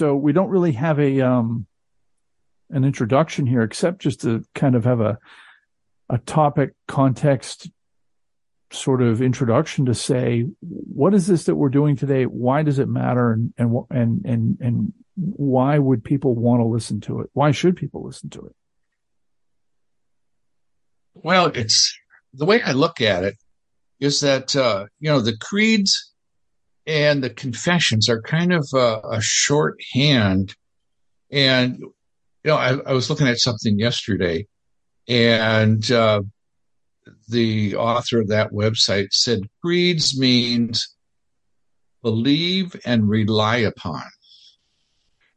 so we don't really have a um, an introduction here, except just to kind of have a a topic context sort of introduction to say what is this that we're doing today? Why does it matter? And and and and, and why would people want to listen to it? Why should people listen to it? Well it's the way i look at it is that uh, you know the creeds and the confessions are kind of a, a shorthand and you know I, I was looking at something yesterday and uh, the author of that website said creeds means believe and rely upon.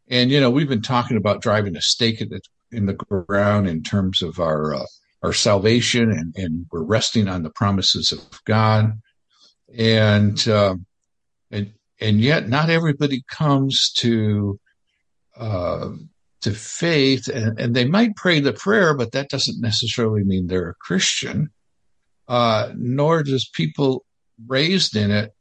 And you know, we've been talking about driving a stake in the, in the ground in terms of our uh, our salvation, and, and we're resting on the promises of God. And uh, and yet, not everybody comes to uh, to faith, and, and they might pray the prayer, but that doesn't necessarily mean they're a Christian uh, nor does people raised in it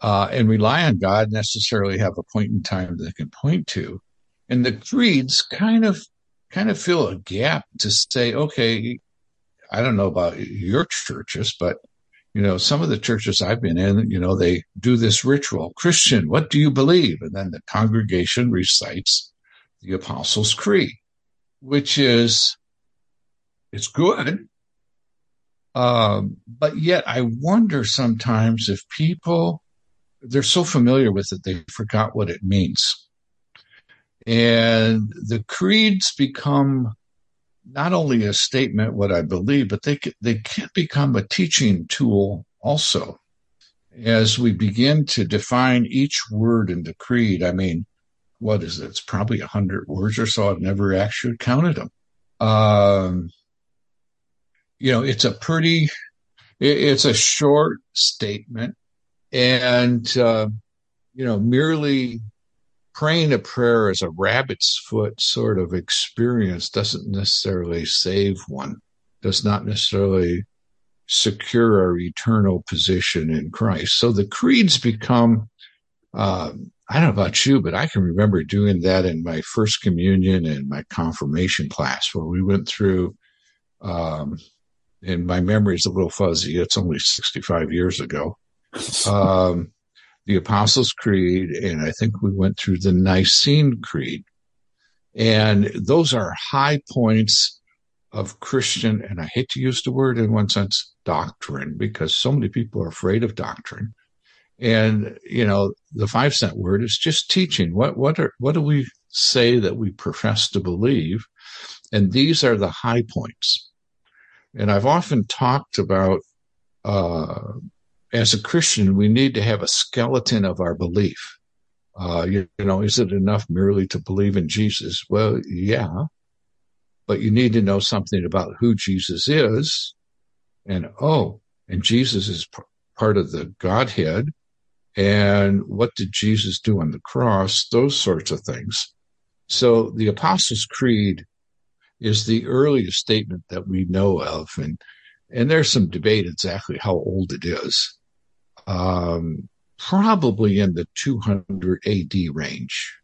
uh, and rely on God necessarily have a point in time that they can point to. And the creeds kind of kind of fill a gap to say, okay, I don't know about your churches, but you know, some of the churches I've been in, you know, they do this ritual. Christian, what do you believe? And then the congregation recites the Apostles' Creed, which is it's good. Um, but yet I wonder sometimes if people, they're so familiar with it, they forgot what it means. And the creeds become not only a statement, what I believe, but they, they can become a teaching tool also. As we begin to define each word in the creed, I mean, what is it? It's probably a hundred words or so. I've never actually counted them. Um, you know, it's a pretty, it's a short statement. And, uh, you know, merely praying a prayer as a rabbit's foot sort of experience doesn't necessarily save one, does not necessarily secure our eternal position in Christ. So the creeds become, um, I don't know about you, but I can remember doing that in my first communion and my confirmation class where we went through, um, and my memory is a little fuzzy. It's only 65 years ago. Um, the Apostles' Creed, and I think we went through the Nicene Creed. And those are high points of Christian, and I hate to use the word in one sense, doctrine, because so many people are afraid of doctrine. And, you know, the five cent word is just teaching. What, what are, what do we say that we profess to believe? And these are the high points. And I've often talked about, uh, as a Christian, we need to have a skeleton of our belief. Uh, you, you, know, is it enough merely to believe in Jesus? Well, yeah, but you need to know something about who Jesus is. And oh, and Jesus is p- part of the Godhead. And what did Jesus do on the cross? Those sorts of things. So the Apostles' Creed is the earliest statement that we know of. And, and there's some debate exactly how old it is. Um, probably in the 200 AD range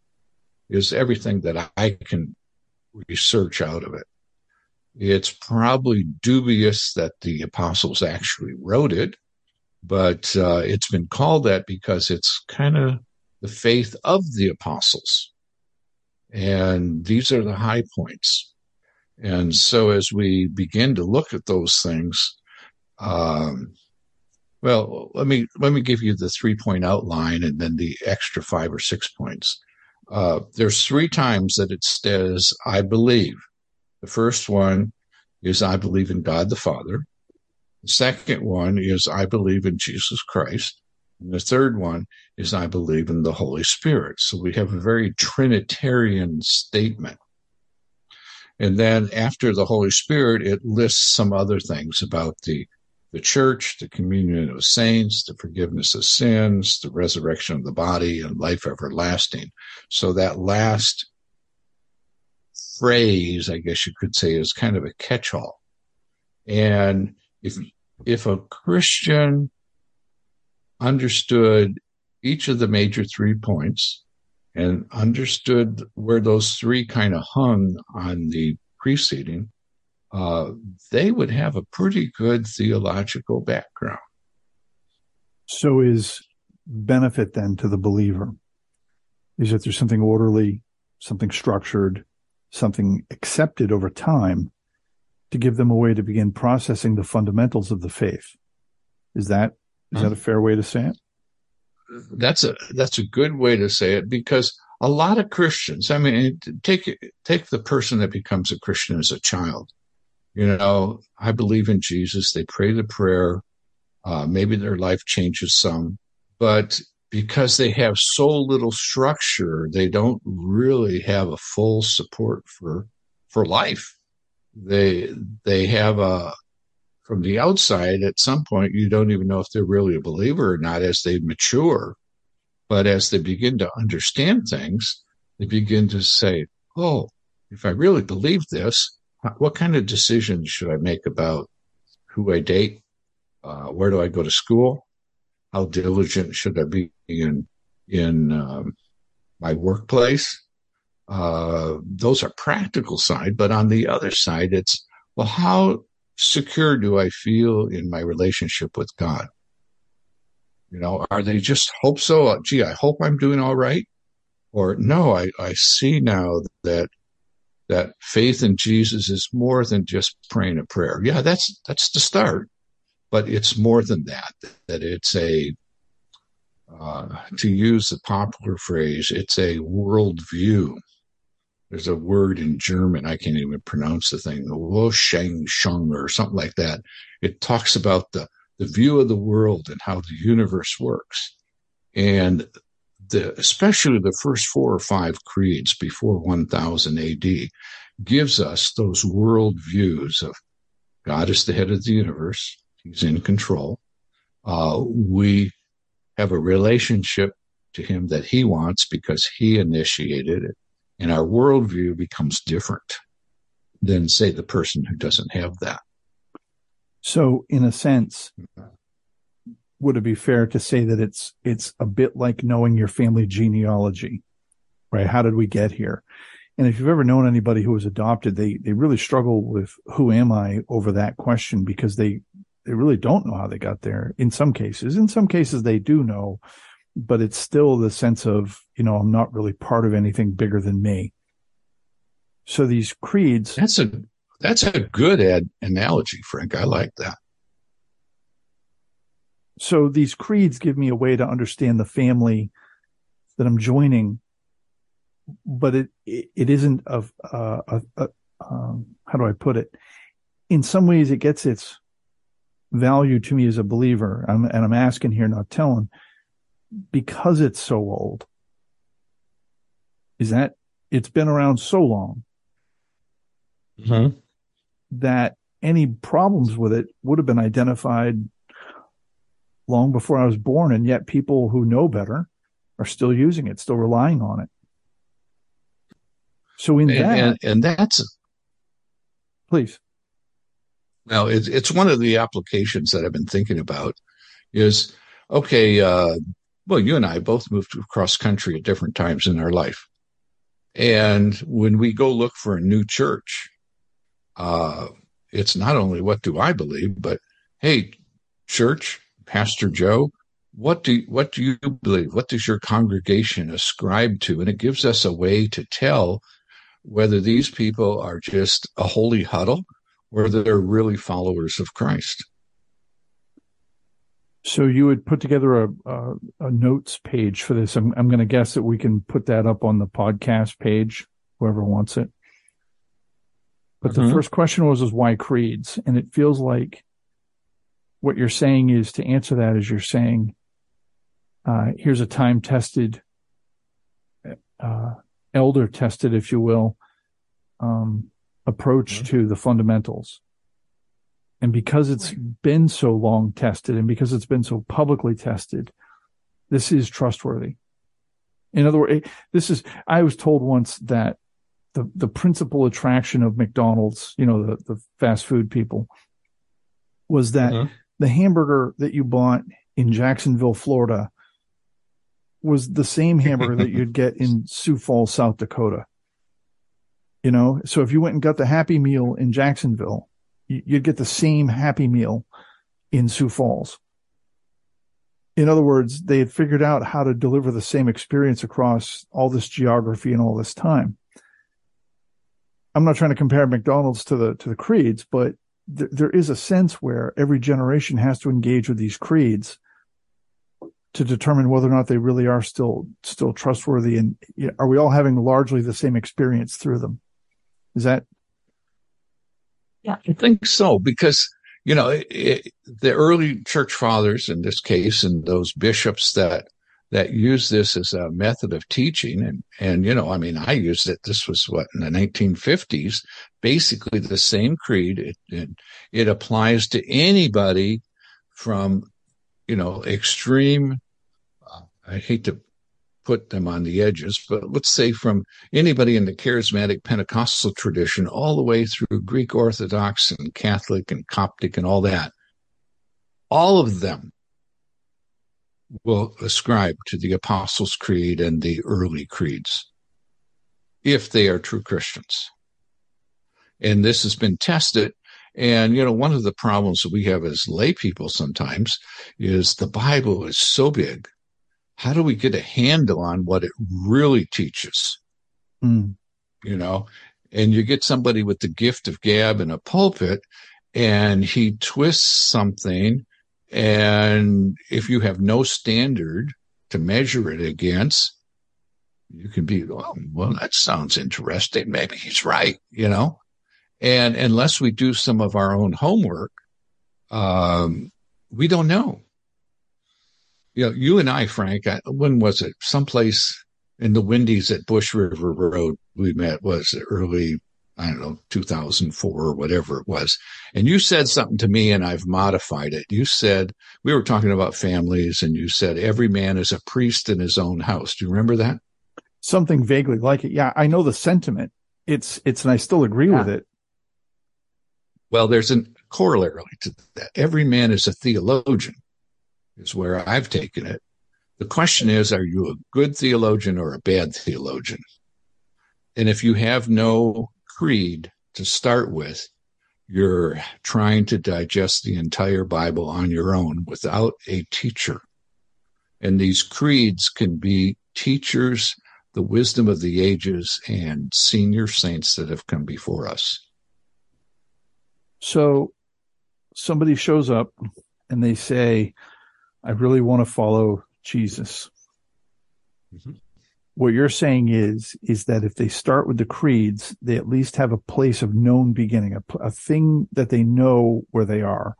is everything that I can research out of it. It's probably dubious that the apostles actually wrote it, but uh, it's been called that because it's kind of the faith of the apostles. And these are the high points. And so as we begin to look at those things, um, well, let me let me give you the three point outline and then the extra five or six points. Uh, there's three times that it says, "I believe." The first one is, "I believe in God the Father." The second one is, "I believe in Jesus Christ." And the third one is, "I believe in the Holy Spirit." So we have a very Trinitarian statement. And then after the Holy Spirit, it lists some other things about the, the church, the communion of saints, the forgiveness of sins, the resurrection of the body, and life everlasting. So that last phrase, I guess you could say, is kind of a catch-all. And if if a Christian understood each of the major three points, and understood where those three kind of hung on the preceding, uh, they would have a pretty good theological background. So, is benefit then to the believer is that there's something orderly, something structured, something accepted over time to give them a way to begin processing the fundamentals of the faith. Is that is that a fair way to say it? That's a that's a good way to say it because a lot of Christians, I mean, take take the person that becomes a Christian as a child. You know, I believe in Jesus. They pray the prayer. Uh, maybe their life changes some, but because they have so little structure, they don't really have a full support for for life. They they have a from the outside at some point you don't even know if they're really a believer or not as they mature. But as they begin to understand things, they begin to say, "Oh, if I really believe this, what kind of decisions should I make about who I date? Uh, where do I go to school? How diligent should I be in in um, my workplace? Uh, those are practical side, but on the other side, it's well, how secure do I feel in my relationship with God? You know, are they just hope so? Gee, I hope I'm doing all right. Or no, I, I see now that that faith in Jesus is more than just praying a prayer. Yeah, that's that's the start, but it's more than that. That it's a uh, to use the popular phrase, it's a worldview. There's a word in German I can't even pronounce the thing, Sheng Sheng or something like that. It talks about the the view of the world and how the universe works, and the, especially the first four or five creeds before 1000 AD gives us those world views of God is the head of the universe. He's in control. Uh, we have a relationship to him that he wants because he initiated it. And our worldview becomes different than, say, the person who doesn't have that. So, in a sense, would it be fair to say that it's it's a bit like knowing your family genealogy, right? How did we get here? And if you've ever known anybody who was adopted, they they really struggle with who am I over that question because they they really don't know how they got there in some cases. In some cases they do know, but it's still the sense of, you know, I'm not really part of anything bigger than me. So these creeds That's a that's a good ad analogy, Frank. I like that so these creeds give me a way to understand the family that I'm joining, but it it isn't of uh, a, a, um, how do I put it? In some ways, it gets its value to me as a believer. I'm, and I'm asking here, not telling, because it's so old. Is that it's been around so long mm-hmm. that any problems with it would have been identified long before I was born, and yet people who know better are still using it, still relying on it. So in and, that, and, and that's please. Now it's it's one of the applications that I've been thinking about. Is okay. Uh, well, you and I both moved across country at different times in our life, and when we go look for a new church, uh, it's not only what do I believe, but hey, church, Pastor Joe, what do what do you believe? What does your congregation ascribe to? And it gives us a way to tell whether these people are just a holy huddle or they're really followers of Christ. So you would put together a, a, a notes page for this. I'm, I'm going to guess that we can put that up on the podcast page, whoever wants it. But mm-hmm. the first question was, is why creeds? And it feels like what you're saying is to answer that is you're saying, uh, here's a time tested, uh, elder tested, if you will, um, approach mm-hmm. to the fundamentals. And because it's been so long tested and because it's been so publicly tested, this is trustworthy. In other words, this is, I was told once that the, the principal attraction of McDonald's, you know, the, the fast food people was that mm-hmm the hamburger that you bought in Jacksonville, Florida was the same hamburger that you'd get in Sioux Falls, South Dakota. You know, so if you went and got the Happy Meal in Jacksonville, you'd get the same Happy Meal in Sioux Falls. In other words, they had figured out how to deliver the same experience across all this geography and all this time. I'm not trying to compare McDonald's to the to the creeds, but th- there is a sense where every generation has to engage with these creeds to determine whether or not they really are still still trustworthy and you know, are we all having largely the same experience through them? Is that? Yeah. I think so because you know it, it, the early church fathers in this case and those bishops that that use this as a method of teaching. And and you know i mean i used it. This was what in the 1950s basically the same creed. It it, it applies to anybody from you know, extreme, uh, I hate to put them on the edges, but let's say from anybody in the charismatic Pentecostal tradition all the way through Greek Orthodox and Catholic and Coptic and all that, all of them will ascribe to the Apostles' Creed and the early creeds if they are true Christians. And this has been tested and, you know, one of the problems that we have as lay people sometimes is the Bible is so big. How do we get a handle on what it really teaches? Mm. You know, and you get somebody with the gift of gab in a pulpit and he twists something. And if you have no standard to measure it against, you can be, well, well, that sounds interesting. Maybe he's right, you know? And unless we do some of our own homework, um, we don't know. You know, you and I, Frank, I, when was it? Someplace in the Wendy's at Bush River Road, we met was it early, I don't know, 2004 or whatever it was. And you said something to me and I've modified it. You said, we were talking about families and you said, every man is a priest in his own house. Do you remember that? Something vaguely like it. Yeah. I know the sentiment. It's, it's, and I still agree yeah. with it. Well, there's a corollary to that. Every man is a theologian, is where I've taken it. The question is, are you a good theologian or a bad theologian? And if you have no creed to start with, you're trying to digest the entire Bible on your own without a teacher. And these creeds can be teachers, the wisdom of the ages, and senior saints that have come before us. So somebody shows up and they say, I really want to follow Jesus. Mm-hmm. What you're saying is, is that if they start with the creeds, they at least have a place of known beginning, a, a thing that they know where they are.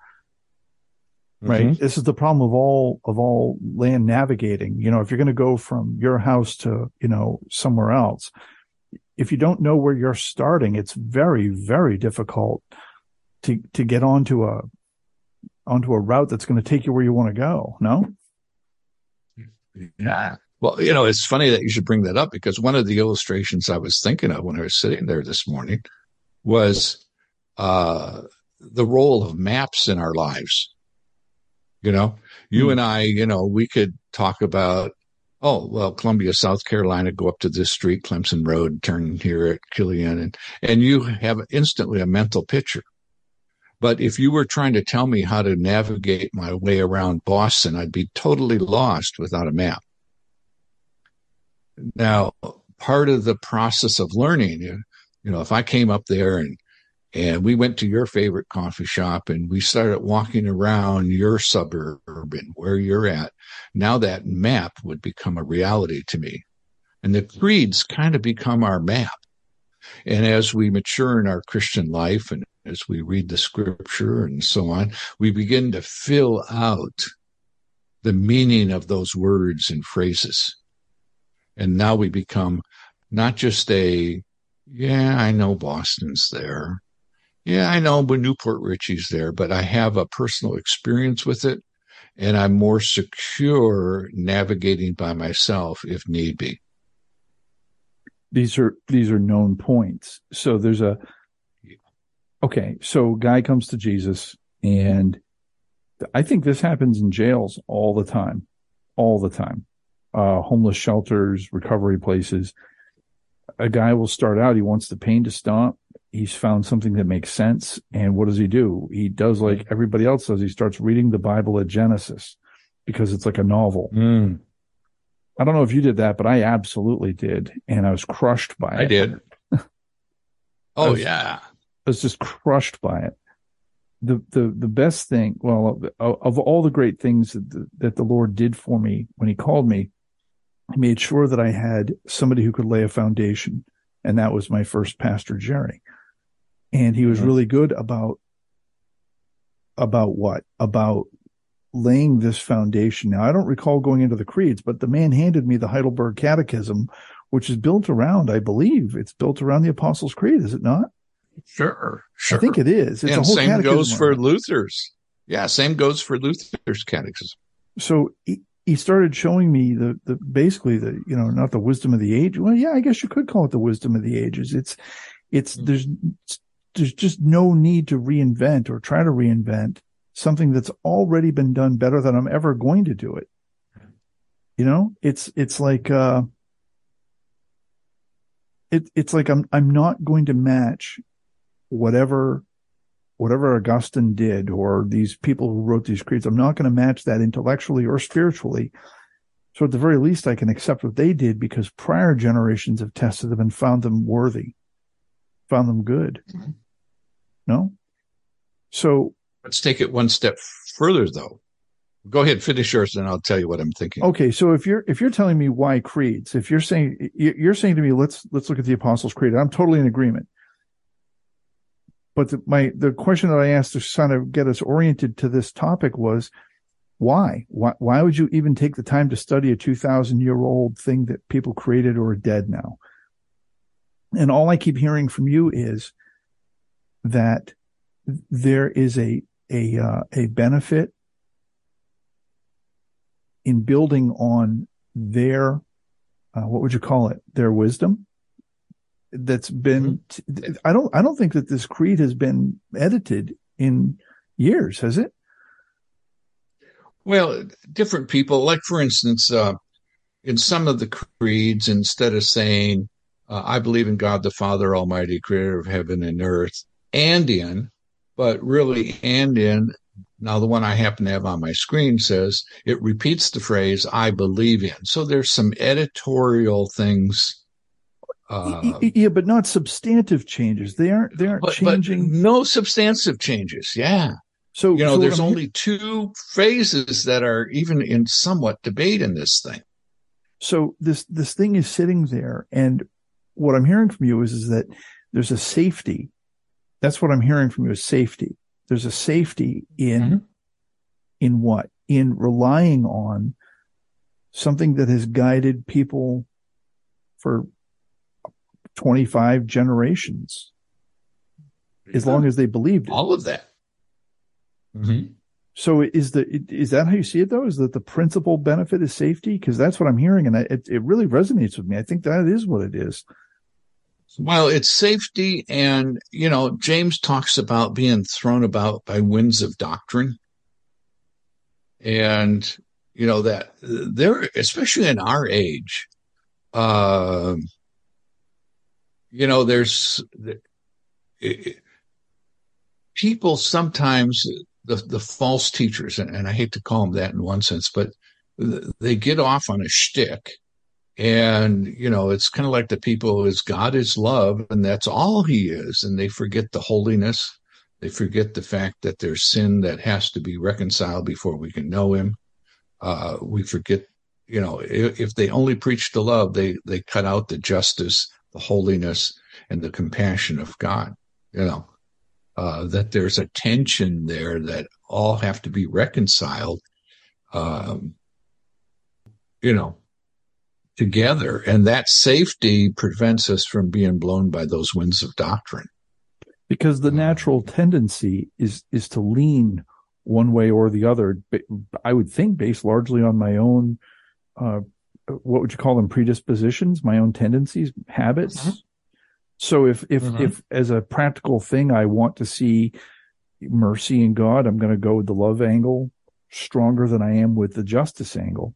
Right. Mm-hmm. This is the problem of all, of all land navigating. You know, if you're going to go from your house to, you know, somewhere else, if you don't know where you're starting, it's very, very difficult to to get onto a onto a route that's going to take you where you want to go. No. Yeah. Well, you know, it's funny that you should bring that up because one of the illustrations I was thinking of when I was sitting there this morning was uh, the role of maps in our lives. You know, you mm. and I, you know, we could talk about, oh, well, Columbia, South Carolina, go up to this street, Clemson Road, turn here at Killian, and and you have instantly a mental picture. But if you were trying to tell me how to navigate my way around Boston, I'd be totally lost without a map. Now, part of the process of learning, you, know, if I came up there and and we went to your favorite coffee shop and we started walking around your suburb and where you're at. Now that map would become a reality to me. And the creeds kind of become our map. And as we mature in our Christian life and as we read the scripture and so on, we begin to fill out the meaning of those words and phrases. And now we become not just a, yeah, I know Boston's there. Yeah, I know New Port Richey's there, but I have a personal experience with it and I'm more secure navigating by myself if need be. These are, these are known points. So there's a, okay, so guy comes to Jesus and I think this happens in jails all the time, all the time. Uh, homeless shelters, recovery places. A guy will start out, he wants the pain to stop. He's found something that makes sense. And what does he do? He does like everybody else does. He starts reading the Bible at Genesis because it's like a novel. Mm, I don't know if you did that, but I absolutely did. And I was crushed by it. I did. Oh was- yeah. I was just crushed by it. The the the best thing, well, of, of all the great things that the, that the Lord did for me when He called me, He made sure that I had somebody who could lay a foundation, and that was my first pastor, Jerry. And he was Mhm. really good about about what about laying this foundation. Now, I don't recall going into the creeds, but the man handed me the Heidelberg Catechism, which is built around, I believe, it's built around the Apostles' Creed, is it not? Sure. Sure. I think it is. It's a and whole same catechism goes for around it. Luther's. Yeah, same goes for Luther's catechism. So he, started showing me the, the basically the you know not the wisdom of the age. Well, yeah, I guess you could call it the wisdom of the ages. It's it's Mhm. there's there's just no need to reinvent or try to reinvent something that's already been done better than I'm ever going to do it. You know, it's it's like uh it it's like I'm I'm not going to match whatever whatever Augustine did or these people who wrote these creeds. I'm not going to match that intellectually or spiritually. So at the very least, I can accept what they did because prior generations have tested them and found them worthy, found them good. Mhm. No? So, Let's take it one step further, though. Go ahead, finish yours, and I'll tell you what I'm thinking. okay. So if you're, if you're telling me why creeds, if you're saying, you're saying to me, let's, let's look at the Apostles' Creed. I'm totally in agreement. But the, my, the question that I asked to kind of get us oriented to this topic was, why? Why, why would you even take the time to study a 2000 year old thing that people created or are dead now? And all I keep hearing from you is that there is a, a, uh, a benefit in building on their, uh, what would you call it? Their wisdom that's been, I don't, I don't think that this creed has been edited in years, has it? Well, different people, like for instance, uh, in some of the creeds, instead of saying, uh, I believe in God the Father Almighty, creator of heaven and earth, and in, but really, and in, now the one I happen to have on my screen says it repeats the phrase, I believe in. So there's some editorial things. Uh, yeah, but not substantive changes. They aren't, they aren't but, but changing. no substantive changes. Yeah. so, You know, so there's only two phrases that are even in somewhat debate in this thing. so this this thing is sitting there and what i'm hearing from you is is that there's a safety that's what i'm hearing from you is safety there's a safety in Mhm. in what in relying on something that has guided people for 25 generations as long as they believed it. All of that. Mm-hmm. so is the is that how you see it though? Is that the principal benefit is safety? Because that's what i'm hearing and I, it, it really resonates with me. I think that is what it is. Well, it's safety, and you know, James talks about being thrown about by winds of doctrine, and you know that there, especially in our age, uh, you know, there's it, people sometimes the the false teachers, and, and I hate to call them that in one sense, but they get off on a shtick and you know it's kind of like the people is god is love and that's all he is and they forget the holiness. They forget the fact that there's sin that has to be reconciled before we can know him. Uh, we forget you know if, if they only preach the love they they cut out the justice the holiness and the compassion of god you know uh, that there's a tension there that all have to be reconciled um, you know together. And that safety prevents us from being blown by those winds of doctrine. Because the natural tendency is is to lean one way or the other i would think based largely on my own uh what would you call them predispositions my own tendencies habits Mhm. so if if Mhm. if as a practical thing i want to see mercy in god i'm going to go with the love angle stronger than i am with the justice angle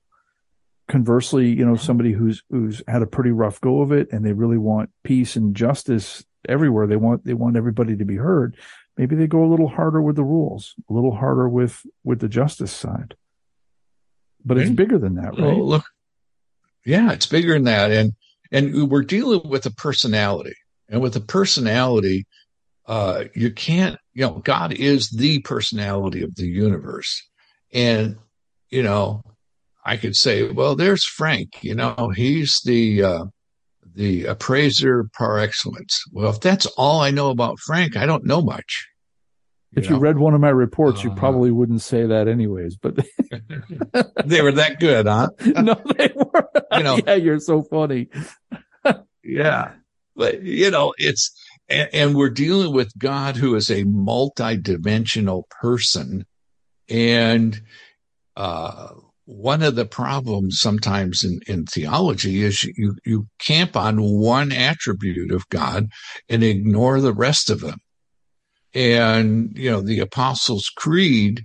conversely, you know, somebody who's who's had a pretty rough go of it and they really want peace and justice everywhere. They want they want everybody to be heard. Maybe they go a little harder with the rules, a little harder with with the justice side. But it's bigger than that, right? Well, look, yeah, it's bigger than that, and and we're dealing with a personality, and with a personality, uh, you can't, you know, God is the personality of the universe, and you know, I could say, well, there's Frank. You know, he's the uh, the appraiser par excellence. Well, if that's all I know about Frank, I don't know much. You if know? you read one of my reports, uh, you probably wouldn't say that anyways, but they were that good, huh? no, they were. You know, yeah, you're so funny. yeah. But, you know, it's, and, and we're dealing with God who is a multi-dimensional person. And, uh, one of the problems sometimes in, in theology is you, you camp on one attribute of God and ignore the rest of them. And, you know, the Apostles' Creed,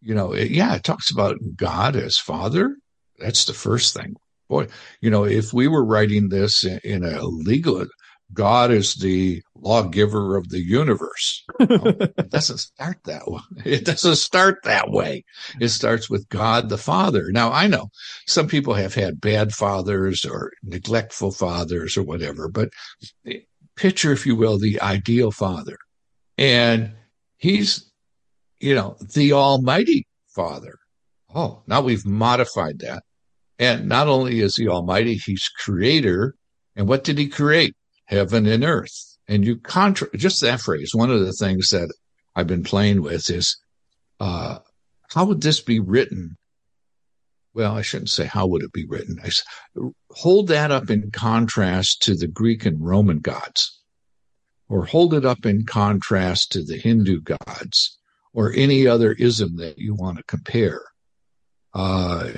you know, it, yeah, it talks about God as Father. That's the first thing. Boy, you know, if we were writing this in, in a legal, God is the lawgiver of the universe. it doesn't start that way. It doesn't start that way. It starts with God the Father. Now, I know some people have had bad fathers or neglectful fathers or whatever, but picture, if you will, the ideal father. And he's, you know, the Almighty Father. Oh, now we've modified that. And not only is he Almighty, he's creator. And what did he create? Heaven and earth. And you contra just that phrase. One of the things that I've been playing with is, uh, how would this be written? Well, I shouldn't say how would it be written. I hold that up in contrast to the Greek and Roman gods or hold it up in contrast to the Hindu gods or any other ism that you want to compare. Uh,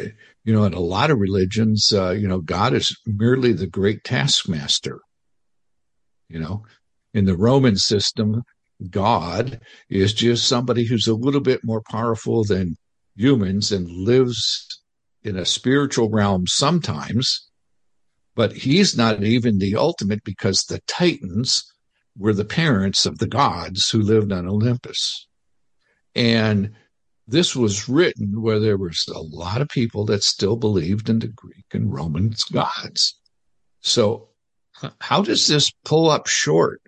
you know, in a lot of religions, uh, you know, God is merely the great taskmaster. You know, in the Roman system, God is just somebody who's a little bit more powerful than humans and lives in a spiritual realm sometimes, but he's not even the ultimate because the Titans were the parents of the gods who lived on Olympus. And this was written where there was a lot of people that still believed in the Greek and Roman gods. So how does this pull up short?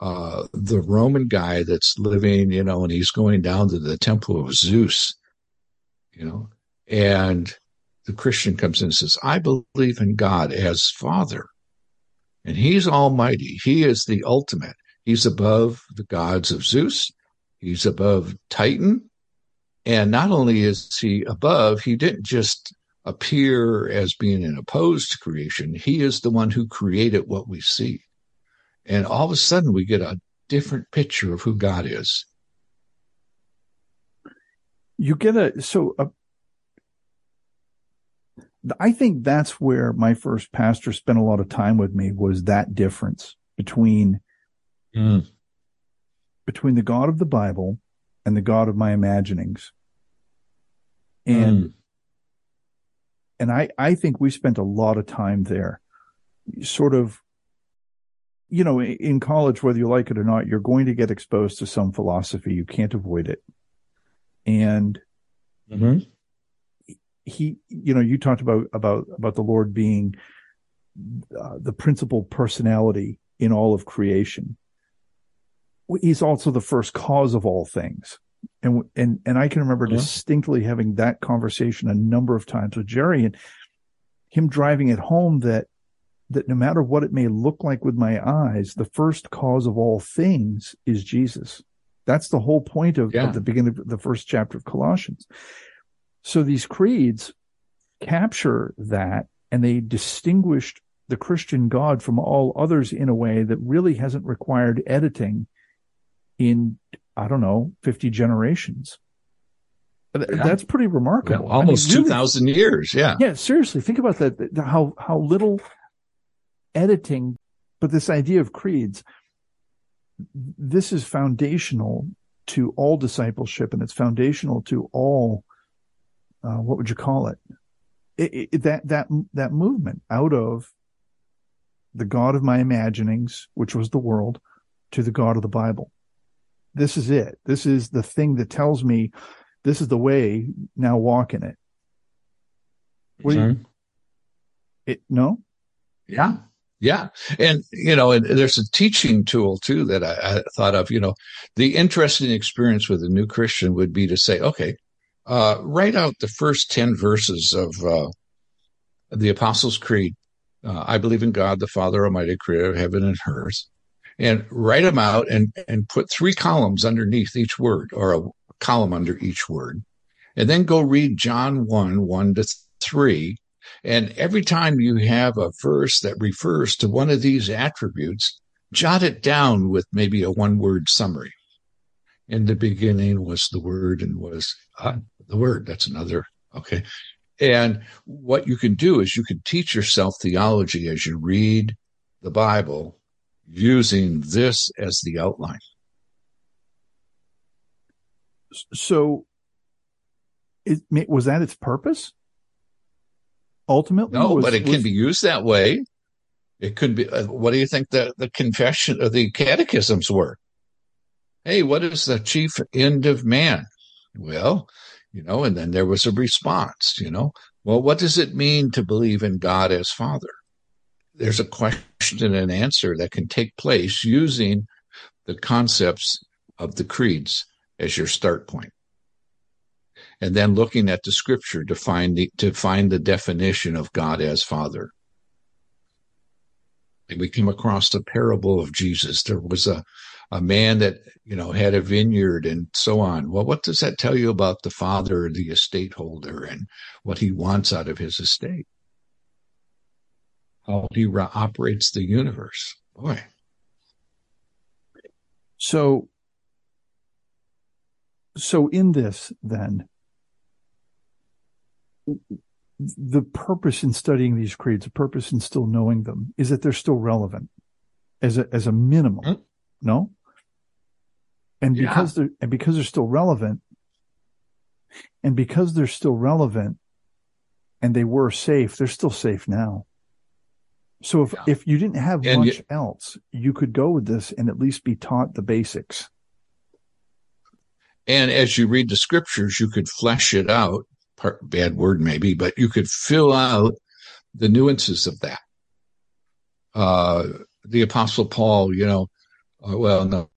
Uh, the Roman guy that's living, you know, and he's going down to the temple of Zeus, you know, and the Christian comes in and says, I believe in God as Father. And he's almighty. He is the ultimate. He's above the gods of Zeus. He's above Titan. And not only is he above, he didn't just appear as being an opposed creation. He is the one who created what we see. And all of a sudden we get a different picture of who God is. You get a, so a, I think that's where my first pastor spent a lot of time with me was that difference between mm. between the God of the Bible and the God of my imaginings. And mm. and I I think we spent a lot of time there. Sort of you know, in college, whether you like it or not, you're going to get exposed to some philosophy. You can't avoid it. And mm-hmm he, you know, you talked about, about, about the Lord being uh, the principal personality in all of creation. He's also the first cause of all things. And, and, and I can remember yeah. distinctly having that conversation a number of times with Jerry and him driving it home that, that no matter what it may look like with my eyes, the first cause of all things is Jesus. That's the whole point of, yeah. of the beginning of the first chapter of Colossians. So these creeds capture that and they distinguished the Christian God from all others in a way that really hasn't required editing in, I don't know, 50 generations. That's pretty remarkable. Yeah, almost I mean, really, 2000 years. Yeah. Yeah. Seriously. Think about that. How, how little editing, but this idea of creeds, this is foundational to all discipleship and it's foundational to all uh, what would you call it? it, it, that that that movement out of the God of my imaginings, which was the world, to the God of the Bible. This is it. This is the thing that tells me this is the way. Now walk in it. What you, it no? Yeah. Yeah. And, you know, and there's a teaching tool too that I, I, thought of, you know, the interesting experience with a new Christian would be to say, okay, uh, write out the first 10 verses of, uh, the Apostles' Creed. Uh, I believe in God, the Father Almighty, creator of heaven and earth, and write them out and, and put three columns underneath each word or a column under each word. And then go read John 1, 1 to 3 and every time you have a verse that refers to one of these attributes, jot it down with maybe a one word summary. In the beginning was the word and was uh, the word. That's another. Okay. And what you can do is you can teach yourself theology as you read the Bible using this as the outline. So, it, was that its purpose? ultimately? No, was, but it was... can be used that way. It could be. Uh, what do you think the the confession of the catechisms were? Hey, what is the chief end of man? Well, you know, and then there was a response. You know, well, what does it mean to believe in God as Father? There's a question and answer that can take place using the concepts of the creeds as your start point and then looking at the scripture to find the, to find the definition of God as Father. We came across the parable of Jesus. There was a, a man that, you know, had a vineyard and so on. Well, what does that tell you about the father, the estate holder, and what he wants out of his estate? How he re- operates the universe. Boy. So, so in this, then, the purpose in studying these creeds, the purpose in still knowing them is that they're still relevant as a, as a minimum. Mm-hmm. No. And because they're, and because they're still relevant and because they're still relevant and they were safe, they're still safe now. So if, yeah. if you didn't have and much you, else, you could go with this and at least be taught the basics. And as you read the scriptures, you could flesh it out part, bad word maybe, but you could fill out the nuances of that. Uh, the apostle Paul, you know, uh, well, no,